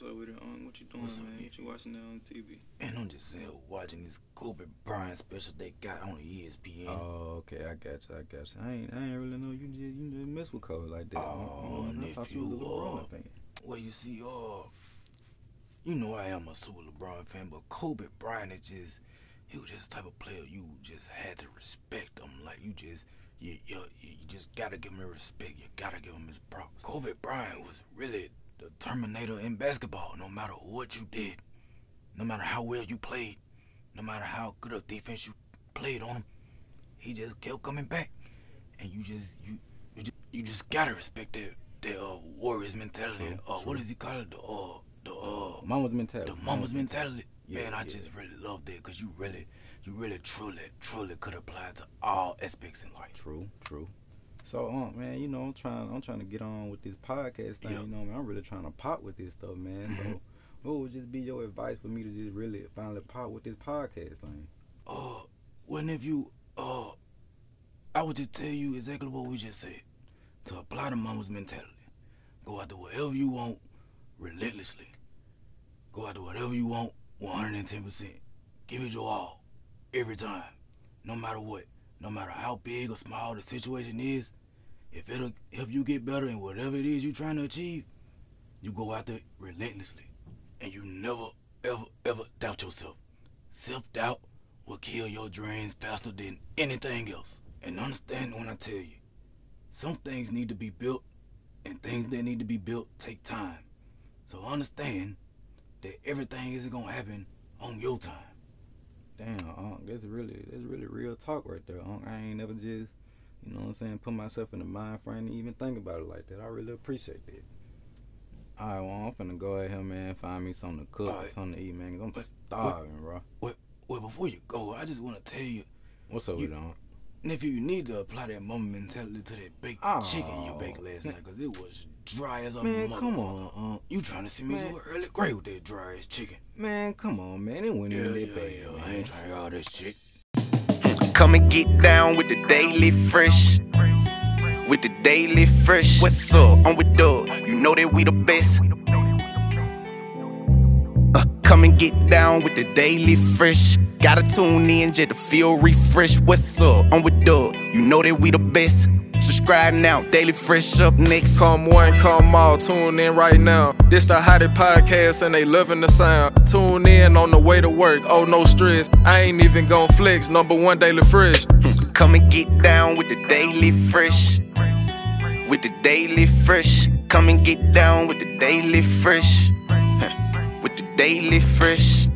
What's up with it? Um, what you doing, What's up, man? What you watching that on TV? And I'm just sitting here watching this Kobe Bryant special they got on ESPN. Oh, okay, I got you, I got you. I ain't, I ain't really know you just, you just mess with Kobe like that. Oh, I, I thought you was a LeBron uh, fan. well, you see, uh, you know I am a super LeBron fan, but Kobe Bryant is just, he was just the type of player you just had to respect him. Like you just, you, you, you just gotta give him respect. You gotta give him his props. Kobe Bryant was really the Terminator in basketball. No matter what you did, no matter how well you played, no matter how good of defense you played on him, he just kept coming back. And you just, you, you just, you just gotta respect that, that uh, Warriors mentality. True, uh, what true. does he call it? The, uh, the, uh, Mamba's mentality. the mamba's mentality. Yeah, Man, I yeah. just really love that because you really, you really, truly, truly could apply to all aspects in life. True, true. So, um, man, you know, I'm trying, I'm trying to get on with this podcast thing. Yeah. You know, man, I'm really trying to pop with this stuff, man. So, what would just be your advice for me to just really finally pop with this podcast thing? Uh, well, if you, uh, I would just tell you exactly what we just said. To apply the mamba's mentality. Go out after whatever you want relentlessly. Go out after whatever you want 110%. Give it your all. Every time. No matter what. No matter how big or small the situation is. If it'll help you get better in whatever it is you're trying to achieve, you go after it relentlessly. And you never, ever, ever doubt yourself. Self doubt will kill your dreams faster than anything else. And understand when I tell you, some things need to be built, and things that need to be built take time. So understand that everything isn't gonna happen on your time. Damn, Unc, that's really, that's really real talk right there. I ain't never just, you know what I'm saying, put myself in the mind frame to even think about it like that. I really appreciate that. All right, well, I'm finna go ahead man, find me something to cook, right. something to eat, man, 'cause I'm But- starving, bro. Well, before you go, I just wanna tell you, What's up You- with it? Nephew, you need to apply that mamba mentality to that baked Oh, chicken you baked last man. night, cause it was dry as a Man, motherfucker. come on, Unc. You trying to see me Man. so early? Great with that dry ass chicken. Man, come on, man. It wasn't Yeah, even yeah, bad, yeah. I ain't trying all this shit. Come and get down with the daily fresh. With the daily fresh. What's up? I'm with Doug. You know that we the best. Uh, come and get down with the daily fresh. Gotta tune in just to feel refreshed. What's up? I'm with Doug. You know that we the best. Subscribe now. Daily fresh up next. Come one, come all, tune in right now. This the hottest podcast and they loving the sound. Tune in on the way to work, oh no stress. I ain't even gon' flex, number one daily fresh. Hmm. Come and get down with the daily fresh. With the daily fresh. Come and get down with the daily fresh. With the daily fresh.